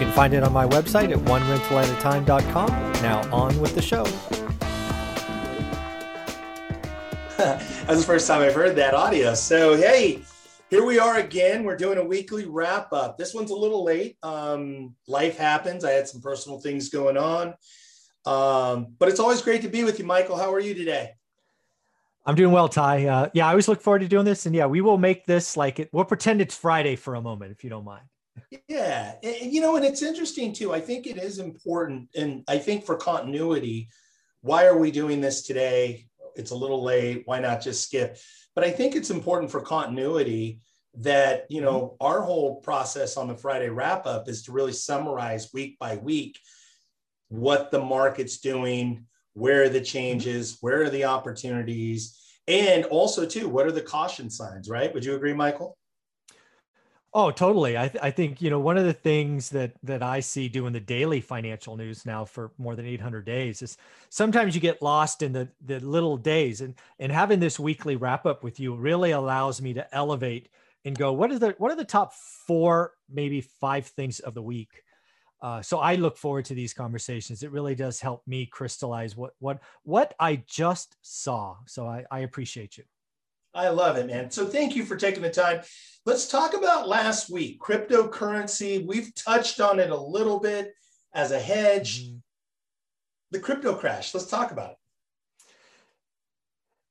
You can find it on my website at onerentalatatime.com. Now on with the show. That's the first time I've heard that audio. So, hey, here we are again. We're doing a weekly wrap up. This one's a little late. Um, life happens. I had some personal things going on. Um, but it's always great to be with you, Michael. How are you today? I'm doing well, Ty. Uh, yeah, I always look forward to doing this. And yeah, we will make this like it. We'll pretend it's Friday for a moment, if you don't mind. Yeah. And, you know, and it's interesting too. I think it is important. And I think for continuity, why are we doing this today? It's a little late. Why not just skip? But I think it's important for continuity that, you know, mm-hmm. our whole process on the Friday wrap up is to really summarize week by week what the market's doing, where are the changes, mm-hmm. where are the opportunities, and also too, what are the caution signs, right? Would you agree, Michael? Oh, totally. I, th- I think you know one of the things that that I see doing the daily financial news now for more than 800 days is sometimes you get lost in the the little days, and and having this weekly wrap up with you really allows me to elevate and go what are the what are the top four maybe five things of the week. Uh, so I look forward to these conversations. It really does help me crystallize what what what I just saw. So I, I appreciate you. I love it, man. So thank you for taking the time. Let's talk about last week cryptocurrency. We've touched on it a little bit as a hedge. Mm-hmm. The crypto crash. Let's talk about it.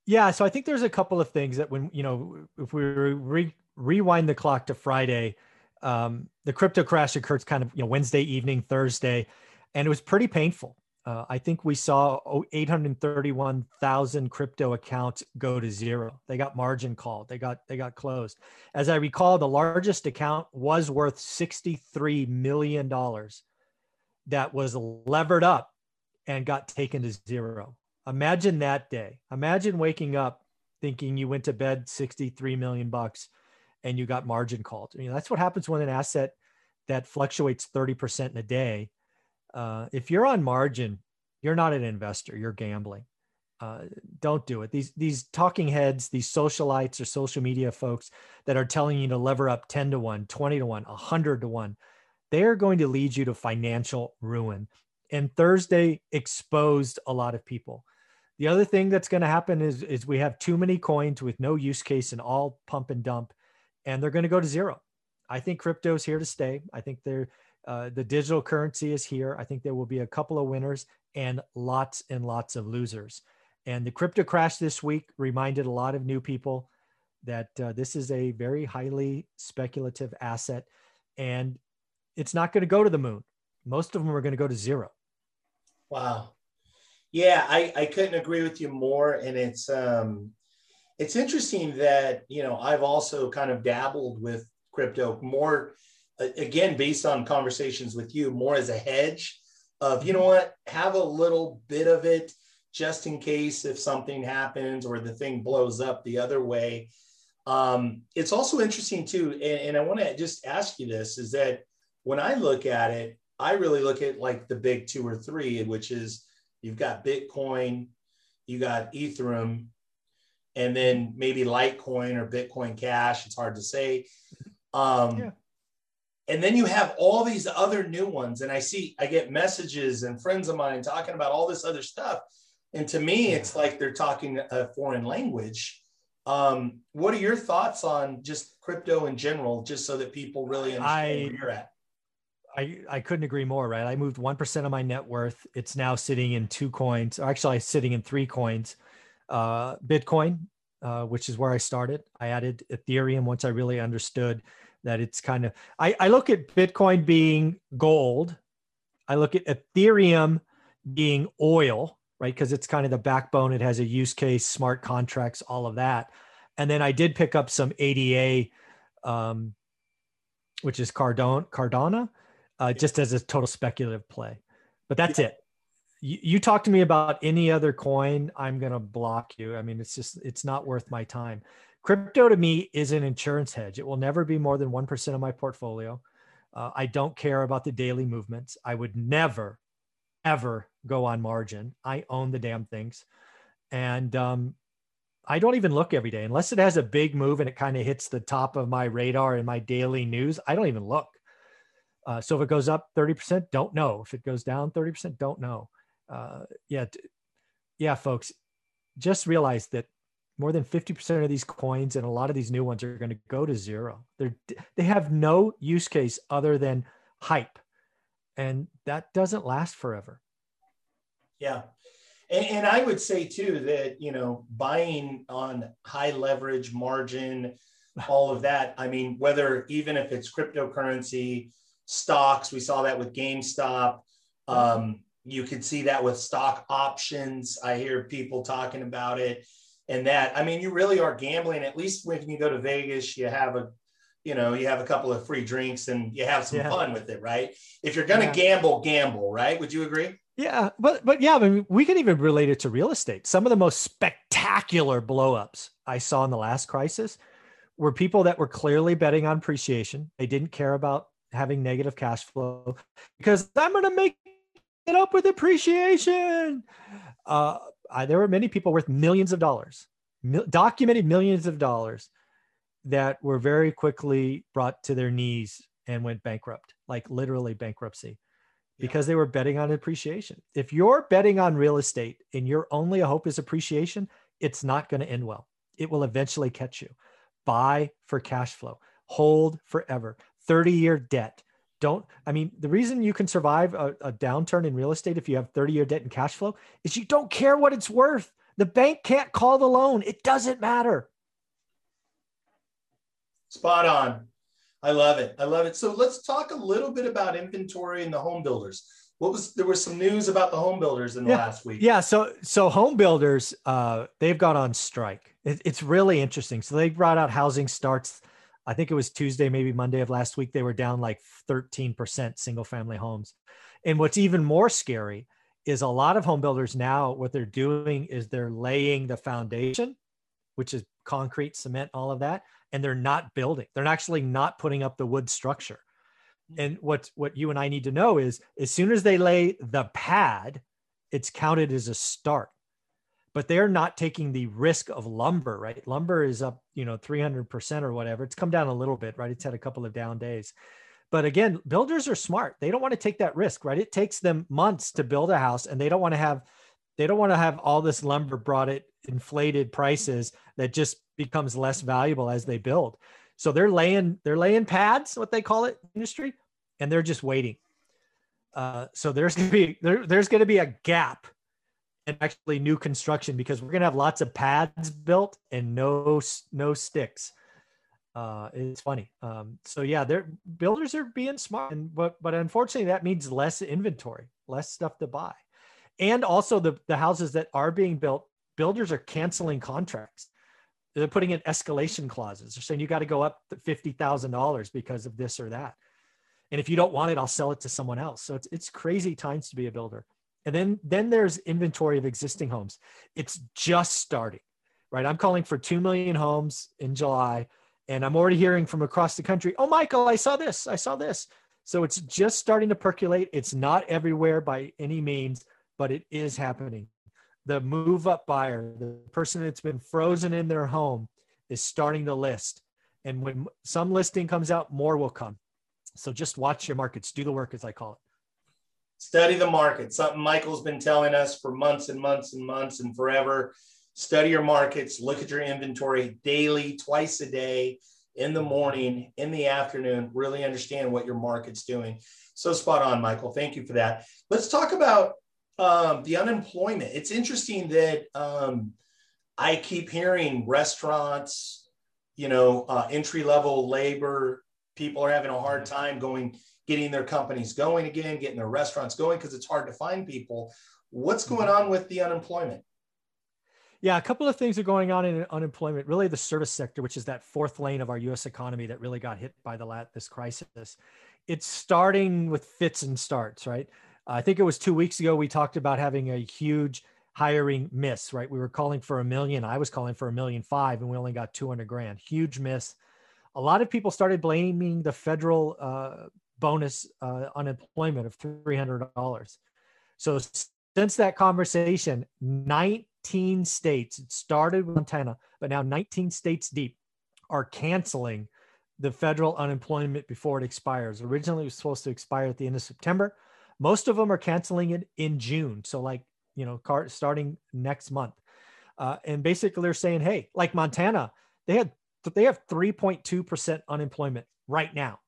Yeah, so I think there's a couple of things that when you know if we re- rewind the clock to Friday, um, the crypto crash occurred kind of you know Wednesday evening, Thursday, and it was pretty painful. Uh, I think we saw 831,000 crypto accounts go to zero. They got margin called. They got they got closed. As I recall, the largest account was worth 63 million dollars. That was levered up and got taken to zero. Imagine that day. Imagine waking up thinking you went to bed 63 million bucks and you got margin called. I mean, that's what happens when an asset that fluctuates 30% in a day uh, if you're on margin, you're not an investor. You're gambling. Uh, don't do it. These these talking heads, these socialites or social media folks that are telling you to lever up 10 to 1, 20 to 1, 100 to 1, they are going to lead you to financial ruin. And Thursday exposed a lot of people. The other thing that's going to happen is, is we have too many coins with no use case and all pump and dump, and they're going to go to zero. I think crypto is here to stay. I think they're uh, the digital currency is here. I think there will be a couple of winners and lots and lots of losers. And the crypto crash this week reminded a lot of new people that uh, this is a very highly speculative asset and it's not going to go to the moon. Most of them are going to go to zero. Wow. Yeah, I, I couldn't agree with you more. And it's um it's interesting that you know I've also kind of dabbled with crypto more again, based on conversations with you, more as a hedge of, you know what, have a little bit of it just in case if something happens or the thing blows up the other way. Um, it's also interesting too, and, and I want to just ask you this is that when I look at it, I really look at like the big two or three, which is you've got Bitcoin, you got Ethereum, and then maybe Litecoin or Bitcoin Cash. It's hard to say. Um, yeah and then you have all these other new ones and i see i get messages and friends of mine talking about all this other stuff and to me it's like they're talking a foreign language um, what are your thoughts on just crypto in general just so that people really understand I, where you're at I, I couldn't agree more, right? I moved 1% of my net worth. It's now sitting in two coins, or actually, sitting in three coins. Uh, Bitcoin, uh, which is where I started. I added Ethereum once I really understood that it's kind of I, I look at Bitcoin being gold. I look at Ethereum being oil, right? Because it's kind of the backbone. It has a use case, smart contracts, all of that. And then I did pick up some ADA, um, which is Cardone, Cardano, uh, just as a total speculative play. But that's yeah. it. you, you talk to me about any other coin, I'm going to block you. I mean, it's just, it's not worth my time. Crypto to me is an insurance hedge. It will never be more than 1% of my portfolio. Uh, I don't care about the daily movements. I would never, ever go on margin. I own the damn things. And um, I don't even look every day unless it has a big move and it kind of hits the top of my radar in my daily news. I don't even look. Uh, so if it goes up 30%, don't know. If it goes down 30%, don't know uh, yeah, yeah, folks, just realize that more than 50% of these coins and a lot of these new ones are going to go to zero. They're, they have no use case other than hype. And that doesn't last forever. Yeah. And, and I would say too that, you know, buying on high leverage margin, all of that. I mean, whether even if it's cryptocurrency, stocks, we saw that with GameStop. Um, you could see that with stock options. I hear people talking about it and that. I mean, you really are gambling. At least when you go to Vegas, you have a, you know, you have a couple of free drinks and you have some yeah. fun with it, right? If you're going to yeah. gamble, gamble, right? Would you agree? Yeah, but but yeah, I mean, we can even relate it to real estate. Some of the most spectacular blowups I saw in the last crisis were people that were clearly betting on appreciation. They didn't care about having negative cash flow because I'm going to make it up with appreciation. Uh, There were many people worth millions of dollars, mil- documented millions of dollars that were very quickly brought to their knees and went bankrupt, like literally bankruptcy, because yeah. they were betting on appreciation. If you're betting on real estate and your only hope is appreciation, it's not going to end well. It will eventually catch you. Buy for cash flow, hold forever, 30 year debt, don't i mean the reason you can survive a, a downturn in real estate if you have 30 year debt and cash flow is you don't care what it's worth. The bank can't call the loan. It doesn't matter. Spot on. I love it. I love it. So let's talk a little bit about inventory and the home builders. What was there was some news about the home builders in the yeah. last week. Yeah so so home builders uh they've gone on strike. It, it's really interesting. So they brought out housing starts I think it was Tuesday, maybe Monday of last week, they were down like 13% single family homes. And what's even more scary is a lot of home builders now, what they're doing is they're laying the foundation, which is concrete, cement, all of that, and they're not building. They're actually not putting up the wood structure. Hmm. And what what you and I need to know is as soon as they lay the pad, it's counted as a start but they're not taking the risk of lumber, right? Lumber is up, you know, 300% or whatever. It's come down a little bit, right? It's had a couple of down days. But again, builders are smart. They don't want to take that risk, right? It takes them months to build a house and they don't want to have they don't want to have all this lumber brought at inflated prices that just becomes less valuable as they build. So they're laying they're laying pads, what they call it industry, and they're just waiting. Uh, so there's gonna be there, there's gonna be a gap actually new construction because we're gonna have lots of pads built and no no sticks. Uh, it's funny. Um, so yeah, they're builders are being smart, and but but unfortunately that means less inventory, less stuff to buy, and also the the houses that are being built, builders are canceling contracts. They're putting in escalation clauses. They're saying you got to go up fifty thousand dollars because of this or that, and if you don't want it, I'll sell it to someone else. So it's it's crazy times to be a builder. And then then there's inventory of existing homes. It's just starting, right? I'm calling for 2 million homes in July and I'm already hearing from across the country, "Oh Michael, I saw this. I saw this." So it's just starting to percolate. It's not everywhere by any means, but it is happening. The move up buyer, the person that's been frozen in their home is starting to list. And when some listing comes out, more will come. So just watch your markets, do the work as I call it study the market. Something michael's been telling us for months and months and months and forever. Study your markets. Look at your inventory daily twice a day in the morning in the afternoon. Really understand what your market's doing. So spot on michael. Thank you for that. Let's talk about um, the unemployment. It's interesting that um, i keep hearing restaurants you know uh, entry level labor people are having a hard time going getting their companies going again, getting their restaurants going because it's hard to find people. What's mm-hmm. going on with the unemployment? Yeah, a couple of things are going on in unemployment. Really, the service sector, which is that fourth lane of our U.S. economy that really got hit by the lat this crisis. It's starting with fits and starts, right? I think it was two weeks ago we talked about having a huge hiring miss, right? We were calling for a million. I was calling for a million five, and we only got 200 grand. Huge miss. A lot of people started blaming the federal uh, bonus uh, unemployment of $300. So since that conversation, 19 states, it started with Montana, but now 19 states deep are canceling the federal unemployment before it expires. Originally, it was supposed to expire at the end of September. Most of them are canceling it in June. So, like, you know, starting next month. Uh, and basically, they're saying, hey, like Montana, they had they have 3.2% unemployment right now,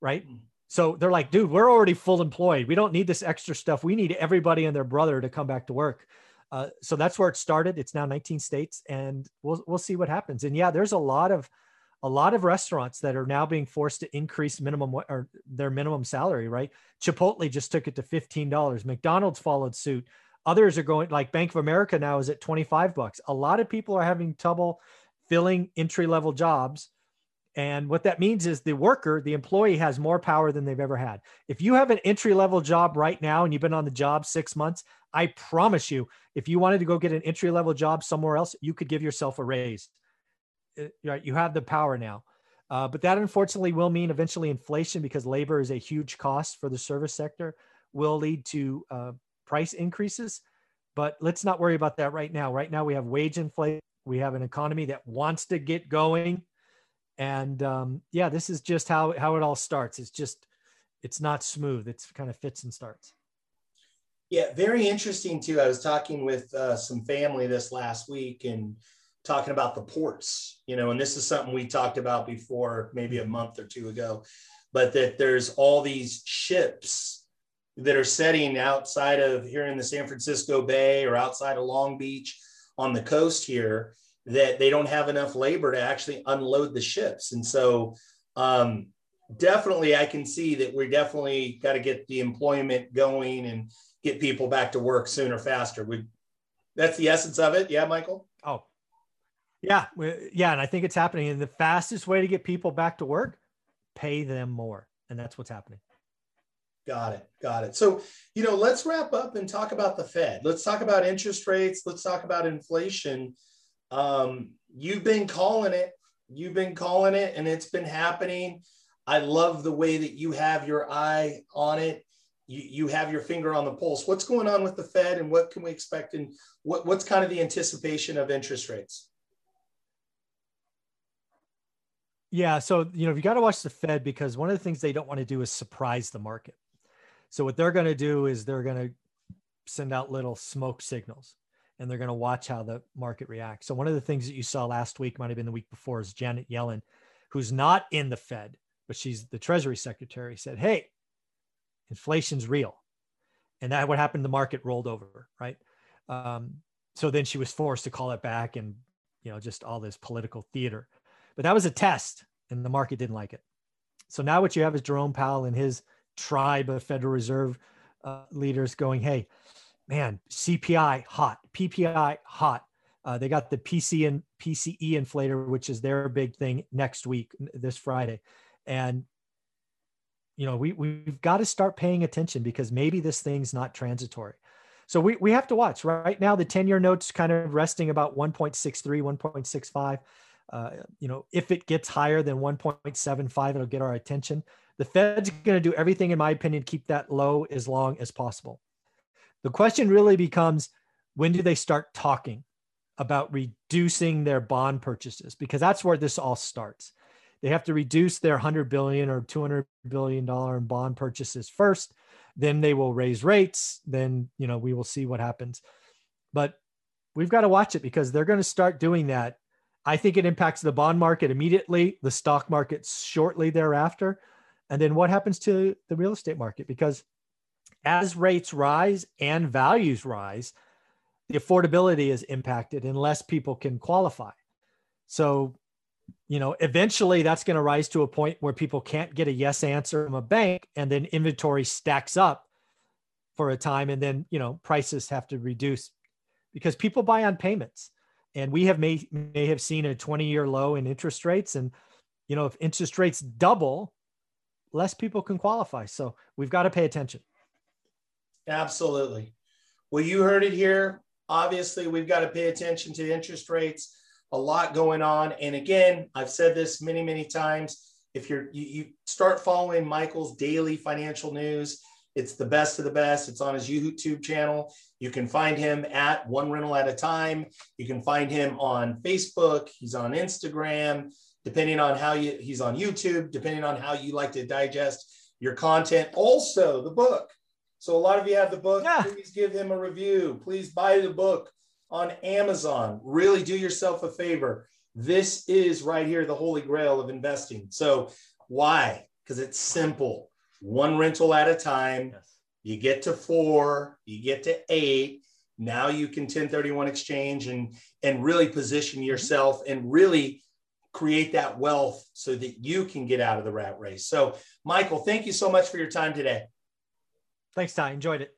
right? So they're like, dude, we're already full employed. We don't need this extra stuff. We need everybody and their brother to come back to work. Uh, so that's where it started. It's now 19 states, and we'll we'll see what happens. And yeah, there's a lot of a lot of restaurants that are now being forced to increase minimum or their minimum salary. Right? Chipotle just took it to fifteen dollars. McDonald's followed suit. Others are going like Bank of America now is at 25 bucks. A lot of people are having trouble filling entry level jobs and what that means is the worker, the employee has more power than they've ever had. If you have an entry level job right now and you've been on the job six months, I promise you, if you wanted to go get an entry level job somewhere else, you could give yourself a raise. Uh, right? You have the power now. Uh, but that unfortunately will mean eventually inflation because labor is a huge cost for the service sector, will lead to uh, price increases. But let's not worry about that right now. Right now, we have wage inflation. We have an economy that wants to get going and um, yeah this is just how how it all starts. It's just it's not smooth. It's kind of fits and starts. Yeah very interesting too. I was talking with uh, some family this last week and talking about the ports you know and this is something we talked about before maybe a month or two ago but that there's all these ships that are setting outside of here in the san francisco bay or outside of long beach on the coast here that they don't have enough labor to actually unload the ships. And so, um, definitely, I can see that we definitely got to get the employment going and get people back to work sooner, faster. We, that's the essence of it. Yeah, Michael. Oh, yeah, yeah, and I think it's happening. And the fastest way to get people back to work, pay them more, and that's what's happening. Got it. Got it. So, you know, let's wrap up and talk about the Fed. Let's talk about interest rates. Let's talk about inflation. Um, you've been calling it. You've been calling it, and it's been happening. I love the way that you have your eye on it. You, you have your finger on the pulse. What's going on with the Fed, and what can we expect? And what, what's kind of the anticipation of interest rates? Yeah, so you know, you got to watch the Fed because one of the things they don't want to do is surprise the market. So what they're going to do is they're going to send out little smoke signals and they're going to watch how the market reacts. So one of the things that you saw last week might have been the week before is Janet Yellen, who's not in the Fed, but she's the Treasury Secretary, said, "Hey, inflation's real," and that what happened. The market rolled over, right? Um, so then she was forced to call it back, and you know, just all this political theater. But that was a test, and the market didn't like it. So now what you have is Jerome Powell and his tribe of Federal Reserve uh, leaders going, "Hey." Man, CPI hot, PPI hot. Uh, they got the PC and PCE inflator, which is their big thing next week, this Friday, and you know we we've got to start paying attention because maybe this thing's not transitory. So we we have to watch. Right now, the ten-year note's kind of resting about 1.63, 1.65. Uh, you know, if it gets higher than 1.75, it'll get our attention. The Fed's going to do everything, in my opinion, keep that low as long as possible. The question really becomes when do they start talking about reducing their bond purchases? Because that's where this all starts. They have to reduce their 100 billion or 200 billion dollar in bond purchases first, then they will raise rates, then, you know, we will see what happens. But we've got to watch it because they're going to start doing that. I think it impacts the bond market immediately, the stock market shortly thereafter, and then what happens to the real estate market because as rates rise and values rise, the affordability is impacted unless people can qualify. So, you know, eventually that's going to rise to a point where people can't get a yes answer from a bank and then inventory stacks up for a time and then, you know, prices have to reduce because people buy on payments. And we have may, may have seen a 20 year low in interest rates. And, you know, if interest rates double, less people can qualify. So we've got to pay attention. Absolutely. Well, you heard it here. Obviously, we've got to pay attention to interest rates. A lot going on. And again, I've said this many, many times. If you're you, you start following Michael's daily financial news, it's the best of the best. It's on his YouTube channel. You can find him at one rental at a time. You can find him on Facebook. He's on Instagram, depending on how you, he's on YouTube, depending on how you like to digest your content. Also, the book. So, a lot of you have the book. Yeah. Please give him a review. Please buy the book on Amazon. Really do yourself a favor. This is right here the holy grail of investing. So, why? Because it's simple one rental at a time. Yes. You get to four, you get to eight. Now you can 1031 exchange and and really position mm-hmm. yourself and really create that wealth so that you can get out of the rat race. So, Michael, thank you so much for your time today. Thanks, Ty. Enjoyed it.